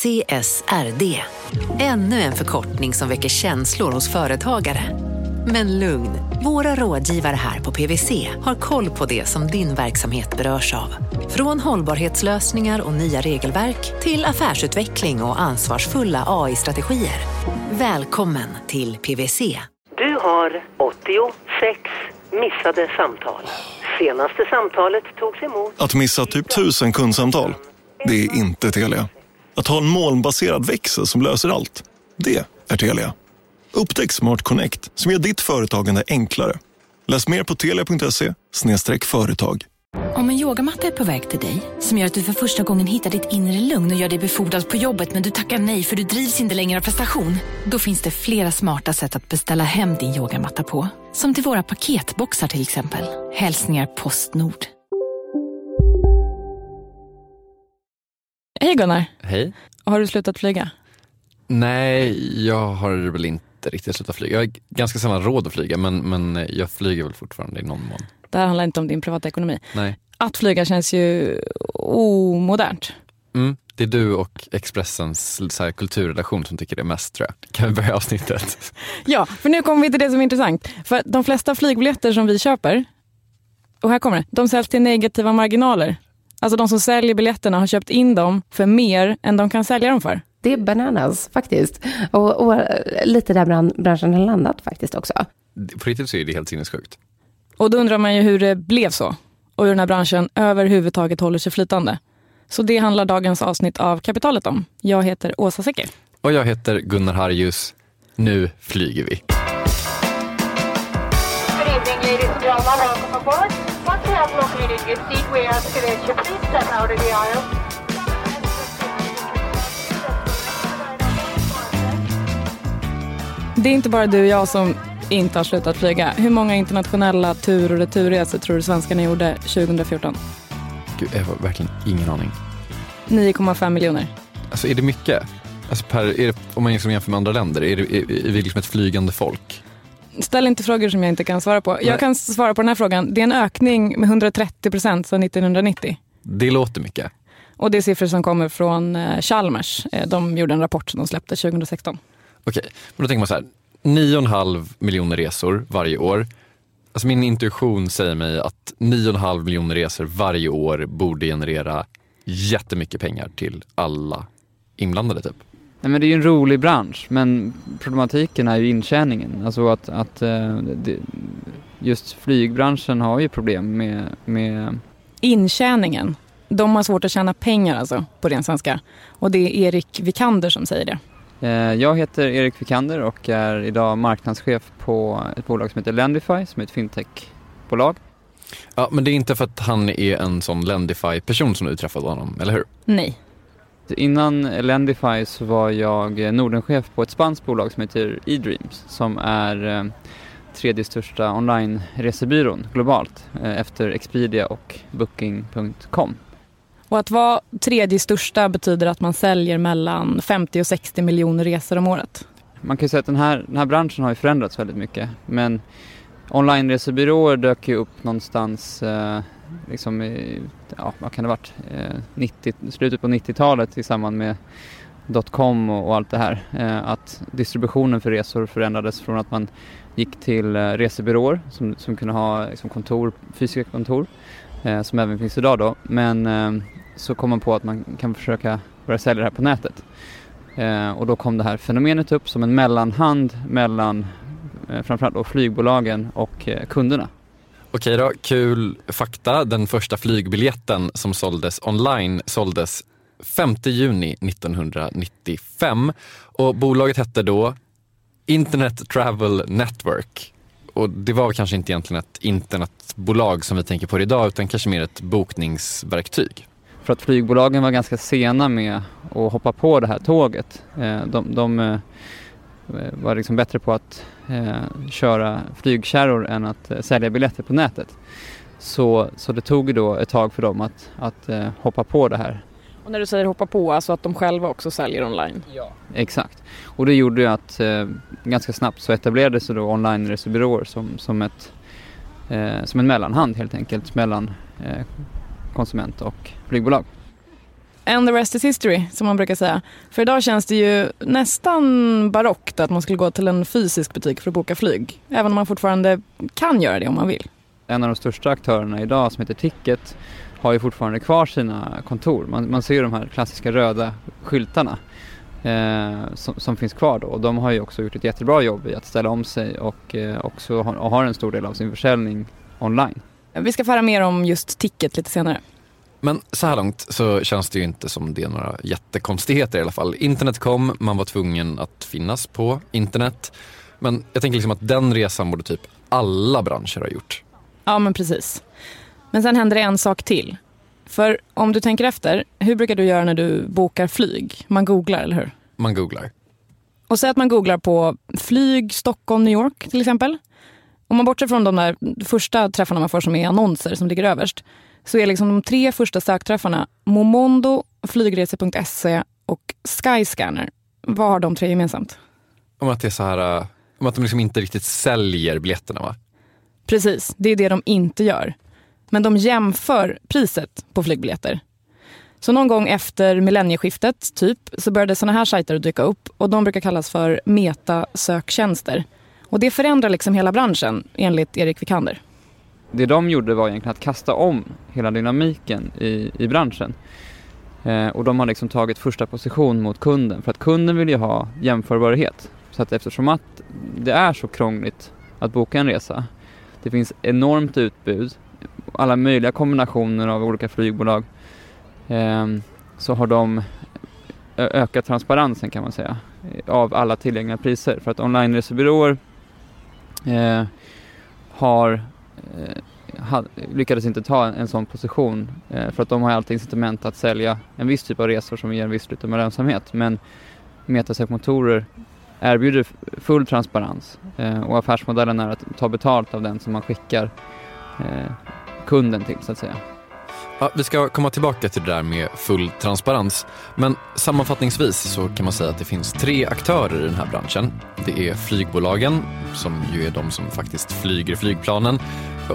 CSRD. Ännu en förkortning som väcker känslor hos företagare. Men lugn, våra rådgivare här på PWC har koll på det som din verksamhet berörs av. Från hållbarhetslösningar och nya regelverk till affärsutveckling och ansvarsfulla AI-strategier. Välkommen till PWC. Du har 86 missade samtal. Senaste samtalet togs emot... Att missa typ tusen kundsamtal, det är inte Telia. Att ha en molnbaserad växel som löser allt, det är Telia. Upptäck Smart Connect som gör ditt företagande enklare. Läs mer på telia.se företag. Om en yogamatta är på väg till dig, som gör att du för första gången hittar ditt inre lugn och gör dig befordrad på jobbet men du tackar nej för du drivs inte längre av prestation. Då finns det flera smarta sätt att beställa hem din yogamatta på. Som till våra paketboxar till exempel. Hälsningar Postnord. Hej Gunnar, Hej. har du slutat flyga? Nej, jag har väl inte riktigt slutat flyga. Jag har ganska sällan råd att flyga men, men jag flyger väl fortfarande i någon mån. Det här handlar inte om din privata ekonomi. Nej. Att flyga känns ju omodernt. Mm, det är du och Expressens så kulturredaktion som tycker det mest tror jag. Kan vi börja avsnittet? Ja, för nu kommer vi till det som är intressant. För de flesta flygbiljetter som vi köper, och här kommer det, de säljs till negativa marginaler. Alltså de som säljer biljetterna har köpt in dem för mer än de kan sälja dem för. Det är bananas faktiskt. Och, och lite där bran branschen har landat faktiskt också. På riktigt så är det helt sinnessjukt. Och då undrar man ju hur det blev så. Och hur den här branschen överhuvudtaget håller sig flytande. Så det handlar dagens avsnitt av Kapitalet om. Jag heter Åsa Secker. Och jag heter Gunnar Harjus. Nu flyger vi. Evening, ladies and gentlemen. Welcome aboard. Once you have located your seat, we ask that you please step out of the aisle. Det är inte bara du och jag som inte har slutat flyga. Hur många internationella tur och returresor tror du svenskarna gjorde 2014? Gud, jag har verkligen ingen aning. 9,5 miljoner. Alltså är det mycket? Alltså per, är det, om man liksom jämför med andra länder, är, det, är, är vi liksom ett flygande folk? Ställ inte frågor som jag inte kan svara på. Nej. Jag kan svara på den här frågan. Det är en ökning med 130 procent sedan 1990. Det låter mycket. Och det är siffror som kommer från eh, Chalmers. Eh, De gjorde en rapport som de släppte 2016. Okej, men då tänker man så här. 9,5 miljoner resor varje år. Alltså min intuition säger mig att 9,5 miljoner resor varje år borde generera jättemycket pengar till alla inblandade typ. Nej men det är ju en rolig bransch men problematiken är ju intjäningen. Alltså att, att eh, det, just flygbranschen har ju problem med, med Intjäningen. De har svårt att tjäna pengar alltså, på ren svenska. Och det är Erik Vikander som säger det. eh, jag heter Erik Vikander och är idag marknadschef på ett bolag som heter Lendify som är ett fintechbolag. Ja, men det är inte för att han är en sån Lendify-person som du träffade honom, eller hur? Nej. Innan Lendify så var jag eh, Nordenchef på ett spanskt bolag som heter eDreams som är eh, tredje största online-resebyrån globalt eh, efter Expedia och Booking.com. Och att vara tredje största betyder att man säljer mellan 50 och 60 miljoner resor om året. Man kan ju säga att den här, den här branschen har ju förändrats väldigt mycket men online-resebyråer dök ju upp någonstans eh, liksom i, ja vad kan det ha varit, eh, 90, slutet på 90-talet i samband med dotcom och, och allt det här. Eh, att distributionen för resor förändrades från att man gick till eh, resebyråer som, som kunde ha liksom, kontor, fysiska kontor som även finns idag då. Men så kom man på att man kan försöka börja sälja det här på nätet. Och då kom det här fenomenet upp som en mellanhand mellan framförallt då flygbolagen och kunderna. Okej då, kul fakta. Den första flygbiljetten som såldes online såldes 5 juni 1995 och bolaget hette då Internet Travel Network. Och det var kanske inte egentligen ett internetbolag som vi tänker på idag utan kanske mer ett bokningsverktyg. För att flygbolagen var ganska sena med att hoppa på det här tåget. Eh, de, de eh, var liksom bättre på att eh, köra flygkärror än att eh, sälja biljetter på nätet. Så, så det tog då ett tag för dem att, att eh, hoppa på det här. Och när du säger hoppa på, alltså att de själva också säljer online? Ja. Exakt. Och det gjorde ju att eh, ganska snabbt så etablerades det då online-resebyråer som, som, ett, eh, som en mellanhand helt enkelt mellan eh, konsument och flygbolag. And the rest is history, som man brukar säga. För idag känns det ju nästan barockt att man skulle gå till en fysisk butik för att boka flyg. Även om man fortfarande kan göra det om man vill. En av de största aktörerna idag som heter Ticket har ju fortfarande kvar sina kontor. Man, man ser ju de här klassiska röda skyltarna eh, som, som, finns kvar då. Och de har ju också gjort ett jättebra jobb i att ställa om sig och eh, också har, och har en stor del av sin försäljning online. Vi ska få höra mer om just Ticket lite senare. Men så här långt så känns det ju inte som det är några jättekonstigheter i alla fall. Internet kom, man var tvungen att finnas på internet. Men jag tänker liksom att den resan borde typ alla branscher ha gjort. Ja, men precis. Men sen händer det en sak till. För om du tänker efter, hur brukar du göra när du bokar flyg? Man googlar, eller hur? Man googlar. Och säg att man googlar på flyg Stockholm, New York till exempel. Om man bortser från de där första träffarna man får som är annonser som ligger överst, så är liksom de tre första sökträffarna Momondo, flygresor.se och Skyscanner. Vad har de tre gemensamt? Om att det är så här, om att de liksom inte riktigt säljer biljetterna va? Precis, det är det de inte gör. Men de jämför priset på flygbiljetter. Så någon gång efter millennieskiftet, typ, så började såna här sajter att dyka upp och de brukar kallas för metasöktjänster. Och det förändrar liksom hela branschen, enligt Erik Vikander. Det de gjorde var egentligen att kasta om hela dynamiken i, i branschen. Eh, och de har liksom tagit första position mot kunden för att kunden vill ju ha jämförbarhet. Så att eftersom att det är så krångligt att boka en resa, det finns enormt utbud, alla möjliga kombinationer av olika flygbolag, eh, så har de ökat transparensen kan man säga av alla tillgängliga priser. För att online-resebyråer eh, har Eh, lyckades inte ta en, en sån position eh, för att de har alltid incitament att sälja en viss typ av resor som ger en viss typ av lönsamhet. Men metasökmotorer erbjuder full transparens eh, och affärsmodellen är att ta betalt av den som man skickar eh, kunden till så att säga. Ja, vi ska komma tillbaka till det där med full transparens. Men sammanfattningsvis så kan man säga att det finns tre aktörer i den här branschen. Det är flygbolagen, som ju är de som faktiskt flyger flygplanen.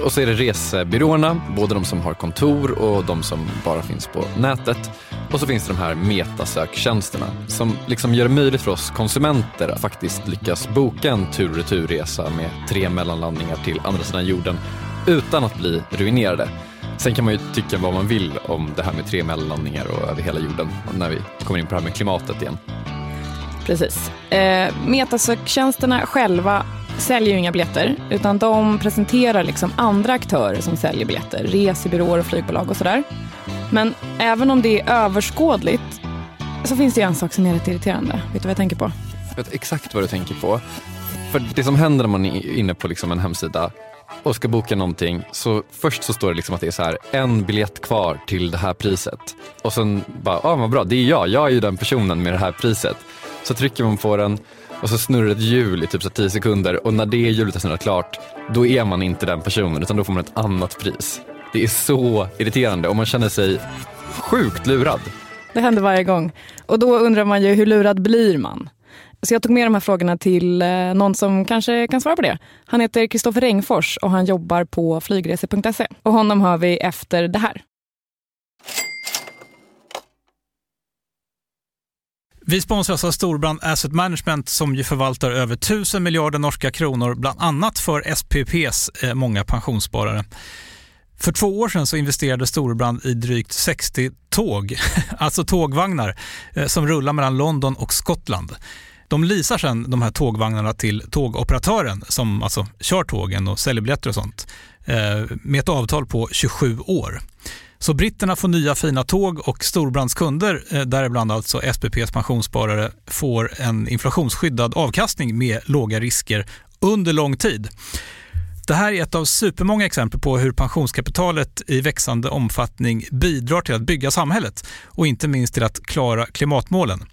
Och så är det resebyråerna, både de som har kontor och de som bara finns på nätet. Och så finns det de här metasöktjänsterna som liksom gör det möjligt för oss konsumenter att faktiskt lyckas boka en tur och returresa med tre mellanlandningar till andra sidan jorden utan att bli ruinerade. Sen kan man ju tycka vad man vill om det här med tre mellanlandningar och över hela jorden när vi kommer in på det här med klimatet igen. Precis. Eh, metasöktjänsterna själva säljer ju inga biljetter utan de presenterar liksom andra aktörer som säljer biljetter. Resebyråer och flygbolag och sådär. Men även om det är överskådligt så finns det en sak som är lite irriterande. Vet du vad jag tänker på? Jag vet exakt vad du tänker på. För det som händer när man är inne på liksom en hemsida och ska boka någonting så först så står det liksom att det är så här en biljett kvar till det här priset. Och sen bara, ja ah, vad bra, det är jag, jag är ju den personen med det här priset. Så trycker man på den och så snurrar ett hjul i typ så 10 sekunder och när det hjulet har snurrat klart då är man inte den personen utan då får man ett annat pris. Det är så irriterande och man känner sig sjukt lurad. Det händer varje gång. Och då undrar man ju hur lurad blir man? Så jag tog med de här frågorna till eh, någon som kanske kan svara på det. Han heter Kristoffer Rengfors och han jobbar på flygresor.se. Och honom hör vi efter det här. Vi sponsras av Storbrand Asset Management som ju förvaltar över 1000 miljarder norska kronor, bland annat för SPPs eh, många pensionssparare. För två år sedan så investerade Storbrand i drygt 60 tåg, alltså tågvagnar, eh, som rullar mellan London och Skottland. De leasar sen de här tågvagnarna till tågoperatören som alltså kör tågen och säljer biljetter och sånt eh, med ett avtal på 27 år. Så britterna får nya fina tåg och Storbrands kunder, eh, däribland alltså SPPs pensionssparare, får en inflationsskyddad avkastning med låga risker under lång tid. Det här är ett av supermånga exempel på hur pensionskapitalet i växande omfattning bidrar till att bygga samhället och inte minst till att klara klimatmålen.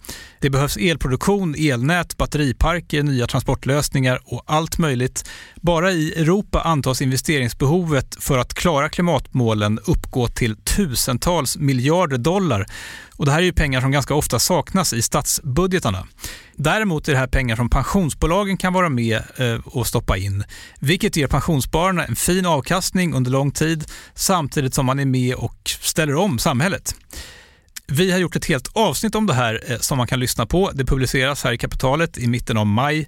Det behövs elproduktion, elnät, batteriparker, nya transportlösningar och allt möjligt. Bara i Europa antas investeringsbehovet för att klara klimatmålen uppgå till tusentals miljarder dollar. Och det här är ju pengar som ganska ofta saknas i statsbudgetarna. Däremot är det här pengar som pensionsbolagen kan vara med eh, och stoppa in, vilket ger pensionsspararna en fin avkastning under lång tid samtidigt som man är med och ställer om samhället. Vi har gjort ett helt avsnitt om det här eh, som man kan lyssna på. Det publiceras här i Kapitalet i mitten av maj.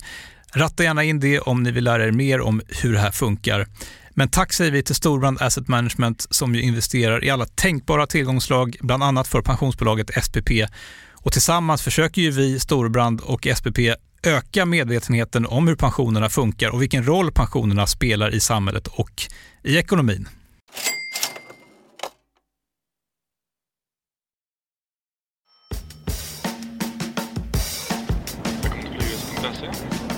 Ratta gärna in det om ni vill lära er mer om hur det här funkar. Men tack säger vi till Storbrand Asset Management som ju investerar i alla tänkbara tillgångslag, bland annat för pensionsbolaget SPP. Och tillsammans försöker ju vi, Storbrand och SPP öka medvetenheten om hur pensionerna funkar och vilken roll pensionerna spelar i samhället och i ekonomin.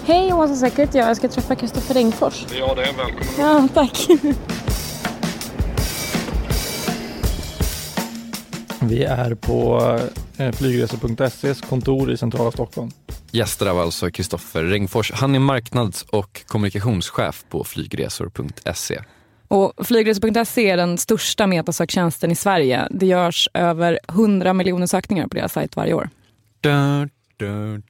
Hej, Åsa Säkert. Jag ska träffa Kristoffer Ringfors. Ja, det är välkommen. Ja, tack. Vi är på eh, flygresor.ses kontor i centrala Stockholm. Gäster av alltså Kristoffer Ringfors. Han är marknads och kommunikationschef på flygresor.se. Och Flygresor.se är den största metasöktjänsten i Sverige. Det görs över 100 miljoner sökningar på deras sajt varje år. Du, du, du.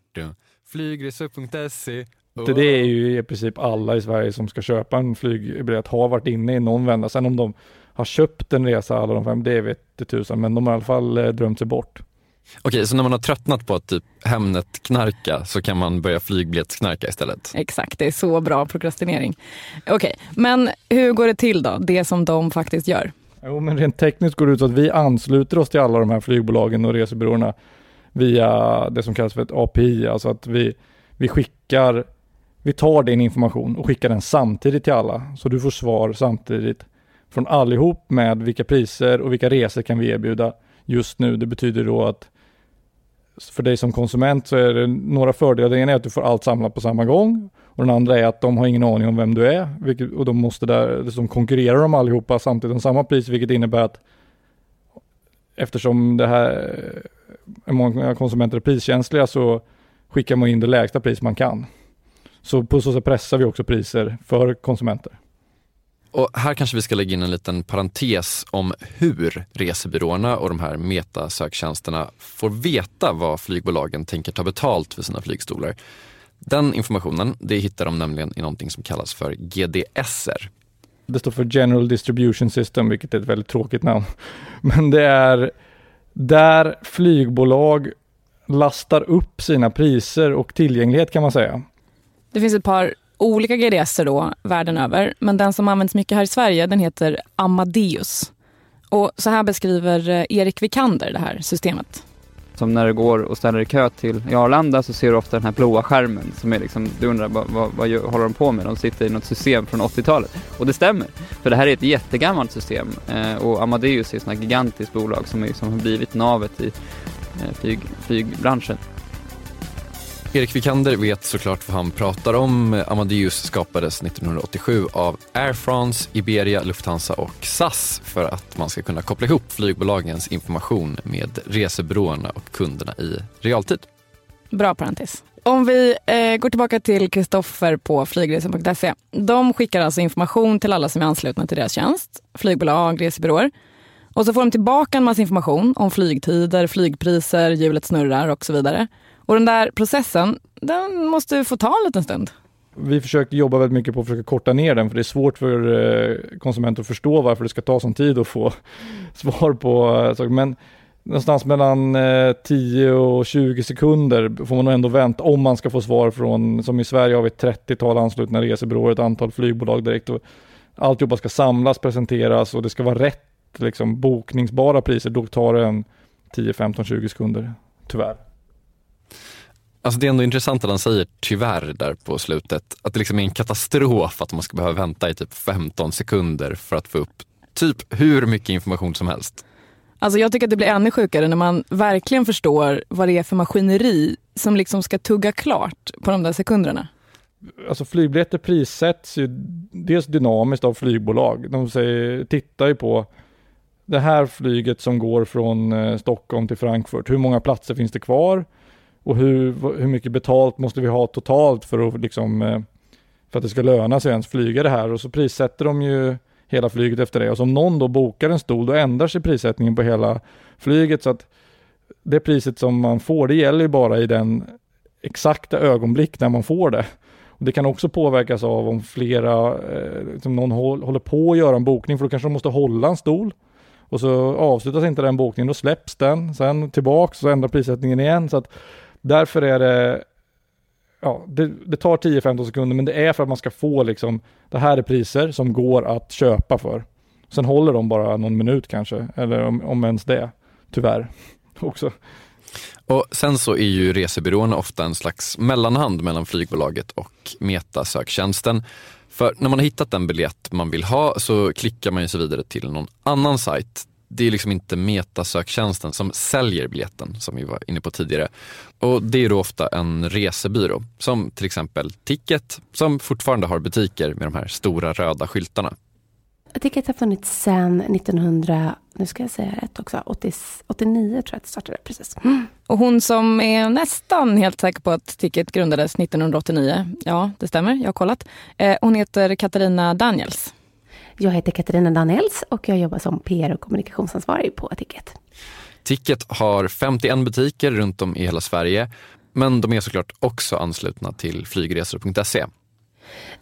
Flygresor.se Det, det är ju i princip alla i Sverige som ska köpa en flygbiljett har varit inne i någon vända. Sen om de har köpt en resa alla de fem, det vet det tusan. Men de har i alla fall eh, drömt sig bort. Okej, så när man har tröttnat på att typ Hemnet-knarka så kan man börja flygbiljettsknarka istället? Exakt, det är så bra prokrastinering. Okej, men hur går det till då, det som de faktiskt gör? Jo, men rent tekniskt går det ut så att vi ansluter oss till alla de här flygbolagen och resebyråerna via det som kallas för ett API, alltså att vi, vi skickar, vi tar din information och skickar den samtidigt till alla. Så du får svar samtidigt från allihop med vilka priser och vilka resor kan vi erbjuda just nu. Det betyder då att för dig som konsument så är det några fördelar. Den ena är att du får allt samlat på samma gång och den andra är att de har ingen aning om vem du är vilket, och de måste där, liksom konkurrerar de allihopa samtidigt om samma pris vilket innebär att eftersom det här många konsumenter är priskänsliga så skickar man in det lägsta pris man kan. Så på så sätt pressar vi också priser för konsumenter. Och här kanske vi ska lägga in en liten parentes om hur resebyråerna och de här metasöktjänsterna får veta vad flygbolagen tänker ta betalt för sina flygstolar. Den informationen det hittar de nämligen i någonting som kallas för GDSer. Det står för General Distribution System, vilket är ett väldigt tråkigt namn. Men det är där flygbolag lastar upp sina priser och tillgänglighet kan man säga. Det finns ett par olika GDS då världen över, men den som används mycket här i Sverige den heter Amadeus. Och så här beskriver eh, Erik Vikander det här systemet. Som när du går och ställer i kö till i Arlanda så ser du ofta den här blåa skärmen som är liksom, du undrar vad, vad, vad håller de på med? De sitter i något system från 80-talet. Och det stämmer, för det här är ett jättegammalt system eh, och Amadeus är ett sånt här gigantiskt bolag som, är, som har blivit navet i eh, flyg, flygbranschen. Erik Vikander vet såklart vad han pratar om. Amadeus skapades 1987 av Air France, Iberia, Lufthansa och SAS för att man ska kunna koppla ihop flygbolagens information med resebyråerna och kunderna i realtid. Bra parentes. Om vi eh, går tillbaka till Kristoffer på flygresor.se. De skickar alltså information till alla som är anslutna till deras tjänst, flygbolag, resebyråer. Och så får de tillbaka en massa information om flygtider, flygpriser, hjulet snurrar och så vidare. Och den där processen, den måste få ta en liten stund. Vi försöker jobba väldigt mycket på att försöka korta ner den, för det är svårt för eh, konsumenter att förstå varför det ska ta sån tid att få svar på eh, saker. Men någonstans mellan eh, 10 och 20 sekunder får man nog ändå vänta om man ska få svar från, som i Sverige har vi ett 30-tal anslutna resebyråer, ett antal flygbolag direkt. Och alltihopa ska samlas, presenteras och det ska vara rätt liksom, bokningsbara priser. Då tar det en 10, 15, 20 sekunder, tyvärr. Alltså det är ändå intressant att han säger tyvärr där på slutet. Att det liksom är en katastrof att man ska behöva vänta i typ 15 sekunder för att få upp typ hur mycket information som helst. Alltså jag tycker att det blir ännu sjukare när man verkligen förstår vad det är för maskineri som liksom ska tugga klart på de där sekunderna. Alltså flygbiljetter prissätts ju dels dynamiskt av flygbolag. De säger, tittar ju på det här flyget som går från eh, Stockholm till Frankfurt. Hur många platser finns det kvar? Och hur, hur mycket betalt måste vi ha totalt för att, liksom, eh, för att det ska löna sig ens flyga det här? Och så prissätter de ju hela flyget efter det. Och om någon då bokar en stol, då ändrar sig prissättningen på hela flyget. Så att det priset som man får, det gäller ju bara i den exakta ögonblick när man får det. Och det kan också påverkas av om flera, eh, liksom någon håller på att göra en bokning, för då kanske de måste hålla en stol. och så avslutas inte den bokningen, då släpps den, sen tillbaks och ändrar prissättningen igen. Så att därför är det, ja, det, det tar 10-15 sekunder, men det är för att man ska få liksom, det här är priser som går att köpa för. Sen håller de bara någon minut kanske, eller om, om ens det, tyvärr också. Och sen så är ju resebyråerna ofta en slags mellanhand mellan flygbolaget och metasöktjänsten. För när man har hittat den biljett man vill ha så klickar man sig vidare till någon annan sajt. Det är liksom inte metasöktjänsten som säljer biljetten som vi var inne på tidigare. Och det är då ofta en resebyrå som till exempel Ticket som fortfarande har butiker med de här stora röda skyltarna. Ticket har funnits sedan 1900, nu ska jag säga rätt också, 80, 89 tror jag att det startade. Precis. Och hon som är nästan helt säker på att Ticket grundades 1989, ja det stämmer, jag har kollat. Eh, hon heter Katarina Daniels. Jag heter Katarina Daniels och jag jobbar som PR och kommunikationsansvarig på Ticket. Ticket har 51 butiker runt om i hela Sverige, men de är såklart också anslutna till flygresor.se.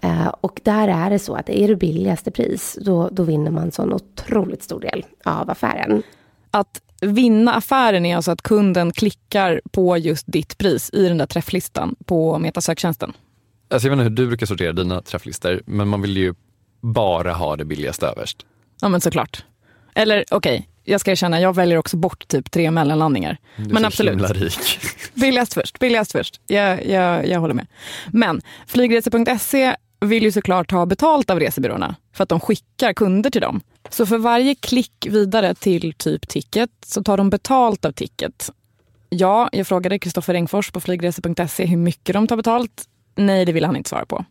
Eh, och där är det så att är det billigaste pris, då, då vinner man så en otroligt stor del av affären. Att vinna affären är alltså att kunden klickar på just ditt pris i den där träfflistan på metasöktjänsten. Alltså jag vet inte hur du brukar sortera dina träfflistor, men man vill ju bara ha det billigaste överst. Ja men såklart. Eller okej, okay, jag ska erkänna, jag väljer också bort typ tre mellanlandningar. Du är men absolut. rik. Billigast först, billigast först. Jag, jag, jag håller med. Men flygresor.se vill ju såklart ha betalt av resebyråerna för att de skickar kunder till dem. Så för varje klick vidare till typ Ticket så tar de betalt av Ticket. Ja, jag frågade Kristoffer Engfors på flygresor.se hur mycket de tar betalt. Nej, det vill han inte svara på.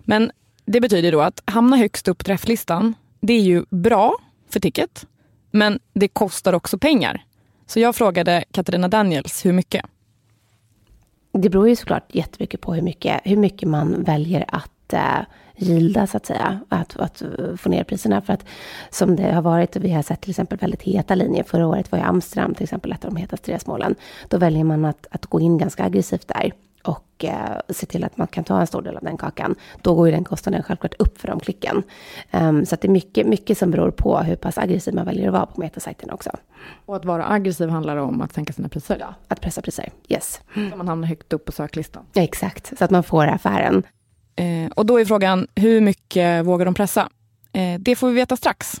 Men det betyder då att hamna högst upp på träfflistan, det är ju bra för Ticket, men det kostar också pengar. Så jag frågade Katarina Daniels hur mycket. Det beror ju såklart jättemycket på hur mycket, hur mycket man väljer att eh, gilda så att säga. Att, att få ner priserna. För att som det har varit, och vi har sett till exempel väldigt heta linjer. Förra året var ju Amsterdam till exempel ett av de hetaste resmålen. Då väljer man att, att gå in ganska aggressivt där och eh, se till att man kan ta en stor del av den kakan. Då går ju den kostnaden självklart upp för de klicken. Um, så det är mycket, mycket som beror på hur pass aggressiv man väljer att vara på metasajten också. Och att vara aggressiv handlar om att sänka sina priser? Ja, att pressa priser. Yes. Så man hamnar högt upp på söklistan? Ja, exakt, så att man får affären. Eh, och då är frågan, hur mycket vågar de pressa? Eh, det får vi veta strax.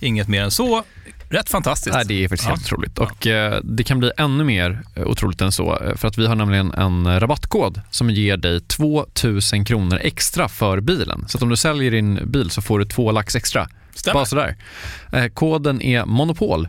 Inget mer än så. Rätt fantastiskt. Nej, det är faktiskt Ja. helt otroligt. Och eh, det kan bli ännu mer eh, otroligt än så. eh, För att vi har nämligen en rabattkod som ger dig 2000 kronor extra för bilen. Så om du säljer din bil så får du två lax extra. Stämmer. Bara sådär. Eh, koden är Monopol.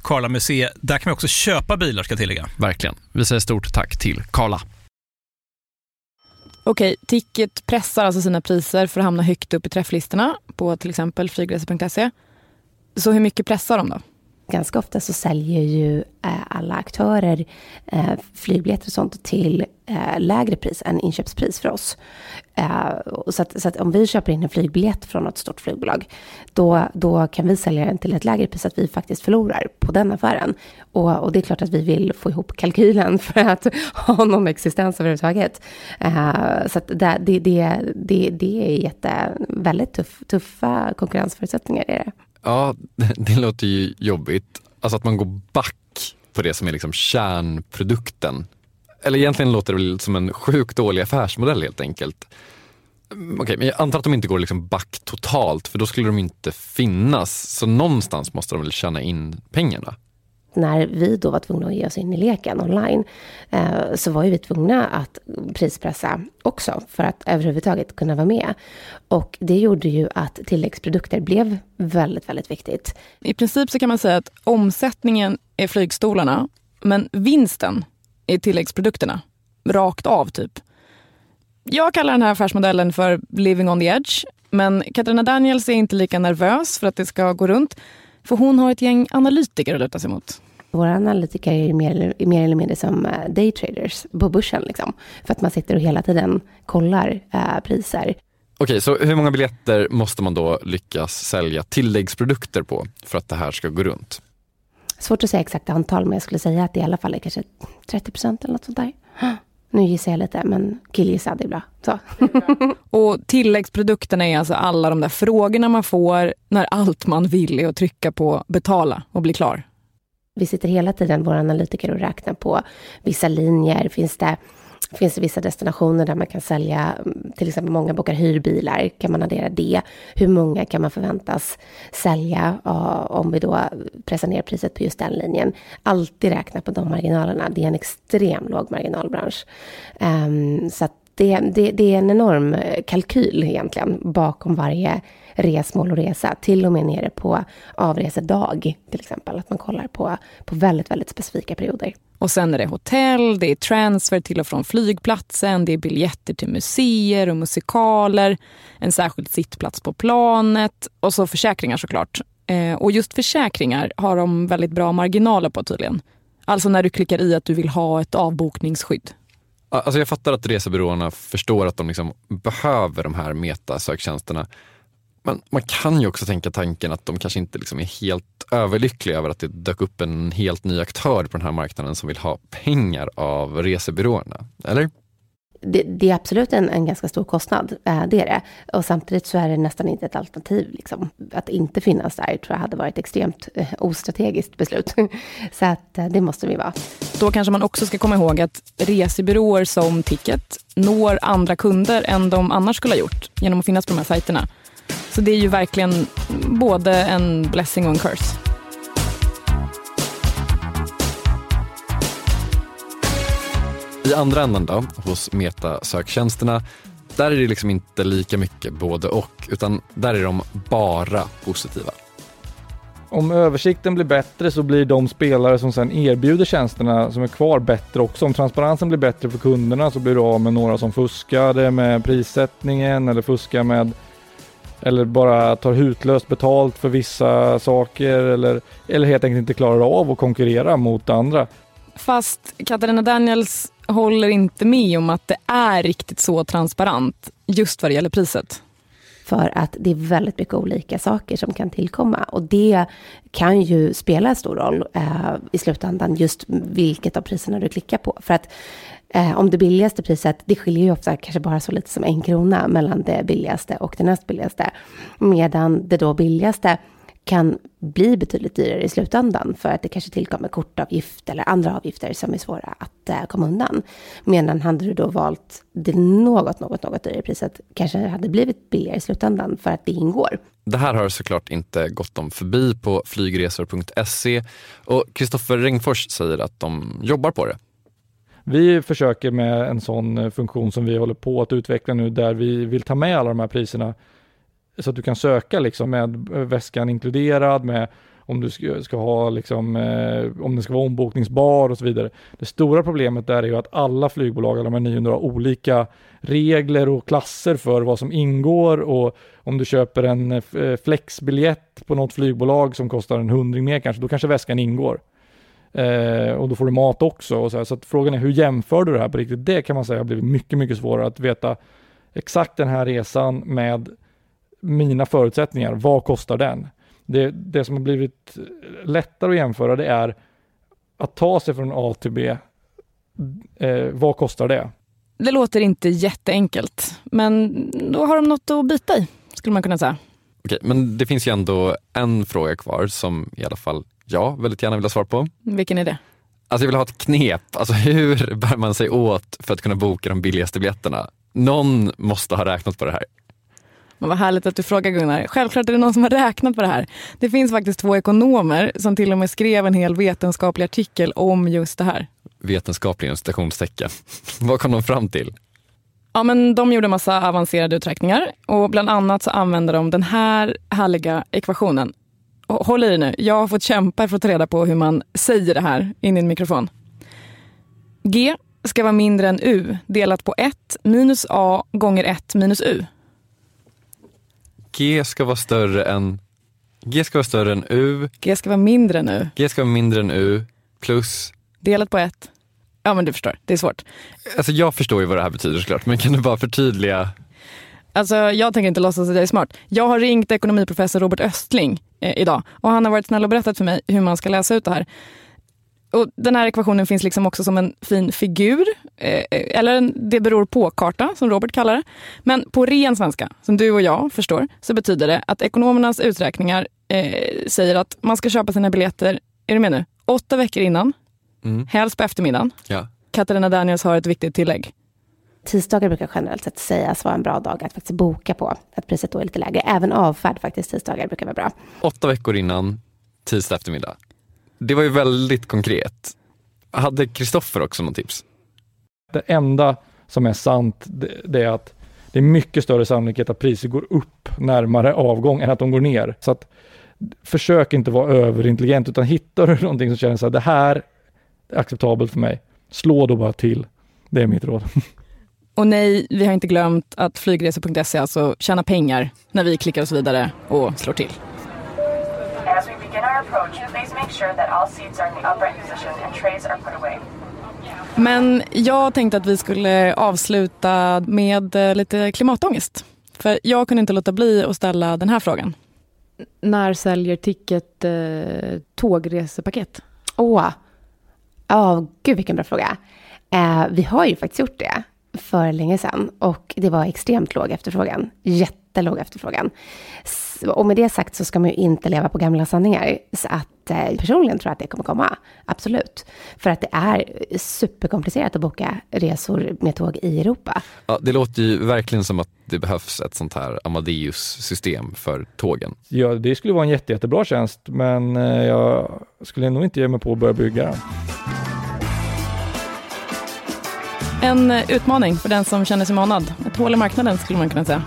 Karla Museet. Där kan vi också köpa bilar ska jag tillägga. Verkligen. Vi säger stort tack till Karla. Okej, Ticket pressar alltså sina priser för att hamna högt upp i träfflistorna på till exempel flygresor.se. Så hur mycket pressar de då? Ganska ofta så säljer ju eh, alla aktörer eh, flygbiljetter och sånt till eh, lägre pris än inköpspris för oss. Så att, så att om vi köper in en flygbiljett från något stort flygbolag, då, då kan vi sälja den till ett lägre pris så att vi faktiskt förlorar på den affären. Och, och det är klart att vi vill få ihop kalkylen för att ha någon existens överhuvudtaget. Så att det, det, det, det, det är jätte, väldigt tuff, tuffa konkurrensförutsättningar. Är det. Ja, det, det låter ju jobbigt. Alltså att man går back på det som är liksom kärnprodukten. Eller egentligen låter det väl som en sjukt dålig affärsmodell helt enkelt. Mm, okej, men jag antar att de inte går liksom back totalt för då skulle de inte finnas. Så någonstans måste de väl tjäna in pengarna när vi då var tvungna att ge oss in i leken online, eh, så var ju vi tvungna att prispressa också för att överhuvudtaget kunna vara med. Och det gjorde ju att tilläggsprodukter blev väldigt, väldigt viktigt. I princip så kan man säga att omsättningen är flygstolarna, men vinsten är tilläggsprodukterna. Rakt av, typ. Jag kallar den här affärsmodellen för living on the edge, men Katarina Daniels är inte lika nervös för att det ska gå runt, för hon har ett gäng analytiker att luta sig mot. Våra analytiker är mer, eller- mer eller mindre som eh, daytraders på börsen. Liksom. För att man sitter och hela tiden kollar eh, priser. Okej, så hur många biljetter måste man då lyckas sälja tilläggsprodukter på för att det här ska gå runt? Svårt att säga exakt antal, men jag skulle säga att det i alla fall är kanske 30 procent eller något sånt där. Nu gissar jag lite, men killgissad är bra. Så. Och tilläggsprodukterna är alltså alla de där frågorna man får när allt man vill är att trycka på betala och bli klar. Vi sitter hela tiden, våra analytiker, och räknar på vissa linjer. Finns det, finns det vissa destinationer där man kan sälja, mm, till exempel många bokar hyrbilar, kan man addera det? Hur många kan man förväntas sälja om vi då pressar ner priset på just den linjen? Alltid räkna på de marginalerna. Det är en extrem låg marginalbransch. Ehm, så att det, det, det är en enorm kalkyl egentligen bakom varje resmål och resa. Till och med nere på avresedag till exempel. Att man kollar på, på väldigt, väldigt specifika perioder. Och sen är det hotell, det är transfer till och från flygplatsen, det är biljetter till museer och musikaler, en särskild sittplats på planet och så försäkringar såklart. Eh, och just försäkringar har de väldigt bra marginaler på tydligen. Alltså när du klickar i att du vill ha ett avbokningsskydd. Alltså jag fattar att resebyråerna förstår att de liksom behöver de här metasöktjänsterna. Men man kan ju också tänka tanken att de kanske inte liksom är helt överlyckliga över att det dök upp en helt ny aktör på den här marknaden som vill ha pengar av resebyråerna. Eller? Det, det är absolut en, en ganska stor kostnad, eh, det är det. Och samtidigt så är det nästan inte ett alternativ. Liksom. Att inte finnas där tror jag hade varit ett extremt eh, ostrategiskt beslut. så att eh, det måste vi vara. Då kanske man också ska komma ihåg att resebyråer som Ticket når andra kunder än de annars skulle ha gjort genom att finnas på de här sajterna. Så det är ju verkligen både en blessing och en curse. I andra änden då, hos metasöktjänsterna, där är det liksom inte lika mycket både och, utan där är de bara positiva. Om översikten blir bättre så blir de spelare som sen erbjuder tjänsterna som är kvar bättre också. Om transparensen blir bättre för kunderna så blir du av med några som fuskade med prissättningen eller fuskar med eller bara tar hutlöst betalt för vissa saker eller, eller helt enkelt inte klarar av att konkurrera mot andra. Fast Katarina Daniels håller inte med om att det är riktigt så transparent just vad det gäller priset. För att det är väldigt mycket olika saker som kan tillkomma. Och det kan ju spela en stor roll eh, i slutändan, just vilket av priserna du klickar på. För att eh, om det billigaste priset, det skiljer ju ofta kanske bara så lite som en krona mellan det billigaste och det näst billigaste. Medan det då billigaste kan bli betydligt dyrare i slutändan för att det kanske tillkommer kortavgift eller andra avgifter som är svåra att eh, komma undan. Medan hade du då valt det något, något, något dyrare priset kanske det hade blivit billigare i slutändan för att det ingår. Det här har såklart inte gått dem förbi på flygresor.se och Kristoffer Ringfors säger att de jobbar på det. Vi försöker med en sån eh, funktion som vi håller på att utveckla nu där vi vill ta med alla de här priserna så att du kan söka liksom med eh, väskan inkluderad, med om du ska, ha liksom, eh, om den ska vara ombokningsbar och så vidare. Det stora problemet där är ju att alla flygbolag, alla de här 900 har olika regler och klasser för vad som ingår och om du köper en eh, flexbiljett på något flygbolag som kostar en hundring mer kanske, då kanske väskan ingår. Eh, och då får du mat också. Och så, här. så att frågan är hur jämför du det här på riktigt? Det kan man säga har blivit mycket, mycket svårare att veta exakt den här resan med mina förutsättningar, vad kostar den? Det, det som har blivit lättare att jämföra det är att ta sig från A till B. Eh, vad kostar det? Det låter inte jätteenkelt, men då har de något att bita i, skulle man kunna säga. Okej, men det finns ju ändå en fråga kvar som i alla fall jag väldigt gärna vill ha svar på. Vilken är det? Alltså jag vill ha ett knep. Alltså hur bär man sig åt för att kunna boka de billigaste biljetterna? Någon måste ha räknat på det här. Men vad härligt att du frågar Gunnar. Självklart är det någon som har räknat på det här. Det finns faktiskt två ekonomer som till och med skrev en hel vetenskaplig artikel om just det här. Vetenskaplig citationstecken. vad kom de fram till? Ja, men de gjorde massa avancerade uträkningar och bland annat så använde de den här härliga ekvationen. Håll i dig nu, jag har fått kämpa för att ta reda på hur man säger det här in i en mikrofon. G ska vara mindre än U delat på 1 minus A gånger 1 minus U. G ska vara större än G ska vara större än U. G ska vara mindre än U. G ska vara mindre än U plus Delat på 1. Ja men du förstår, det är svårt. Alltså jag förstår ju vad det här betyder såklart, men kan du bara förtydliga? Alltså jag tänker inte låtsas att jag är smart. Jag har ringt ekonomiprofessor Robert Östling eh, idag och han har varit snäll och berättat för mig hur man ska läsa ut det här. Och Den här ekvationen finns liksom också som en fin figur, eh, eller en det beror på-karta som Robert kallar det. Men på ren svenska, som du och jag förstår, så betyder det att ekonomernas uträkningar eh, säger att man ska köpa sina biljetter, är du med nu, åtta veckor innan, mm. helst på eftermiddagen. Ja. Katarina Daniels har ett viktigt tillägg. Tisdagar brukar generellt sett sägas vara en bra dag att faktiskt boka på. Att priset då är lite lägre. Även avfärd faktiskt tisdagar brukar vara bra. Åtta veckor innan, tisdag eftermiddag. Det var ju väldigt konkret. Hade Kristoffer också något tips? Det enda som är sant, det, det, är att det är mycket större sannolikhet att priser går upp närmare avgång än att de går ner. Så att försök inte vara överintelligent, utan hittar du någonting som känns att det här är acceptabelt för mig, slå då bara till. Det är mitt råd. Och nej, vi har inte glömt att flygresor.se alltså tjänar pengar när vi klickar oss vidare och slår till. As we begin our approach, please make sure that all seats are in the upright position and trays are put away. Men jag tänkte att vi skulle avsluta med eh, lite klimatångest. För jag kunde inte låta bli att ställa den här frågan. När säljer Ticket eh, tågresepaket? Åh, oh. oh, gud vilken bra fråga. Eh, vi har ju faktiskt gjort det för länge sedan och det var extremt låg efterfrågan. Jättelåg efterfrågan. Och med det sagt så ska man ju inte leva på gamla sanningar. Så att eh, personligen tror jag att det kommer komma. Absolut. För att det är superkomplicerat att boka resor med tåg i Europa. Ja, det låter ju verkligen som att det behövs ett sånt här Amadeus-system för tågen. Ja, det skulle vara en jätte, jättebra tjänst, men eh, jag skulle nog inte ge mig på att börja bygga den. En utmaning för den som känner sig manad. Ett hål i marknaden skulle man kunna säga.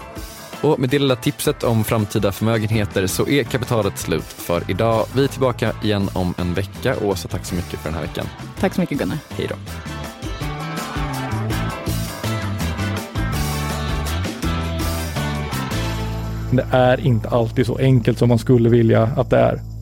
Och med det lilla tipset om framtida förmögenheter så är kapitalet slut för idag. Vi är tillbaka igen om en vecka. Åsa, tack så mycket för den här veckan. Tack så mycket Gunnar. Hej då. Det är inte alltid så enkelt som man skulle vilja att det är.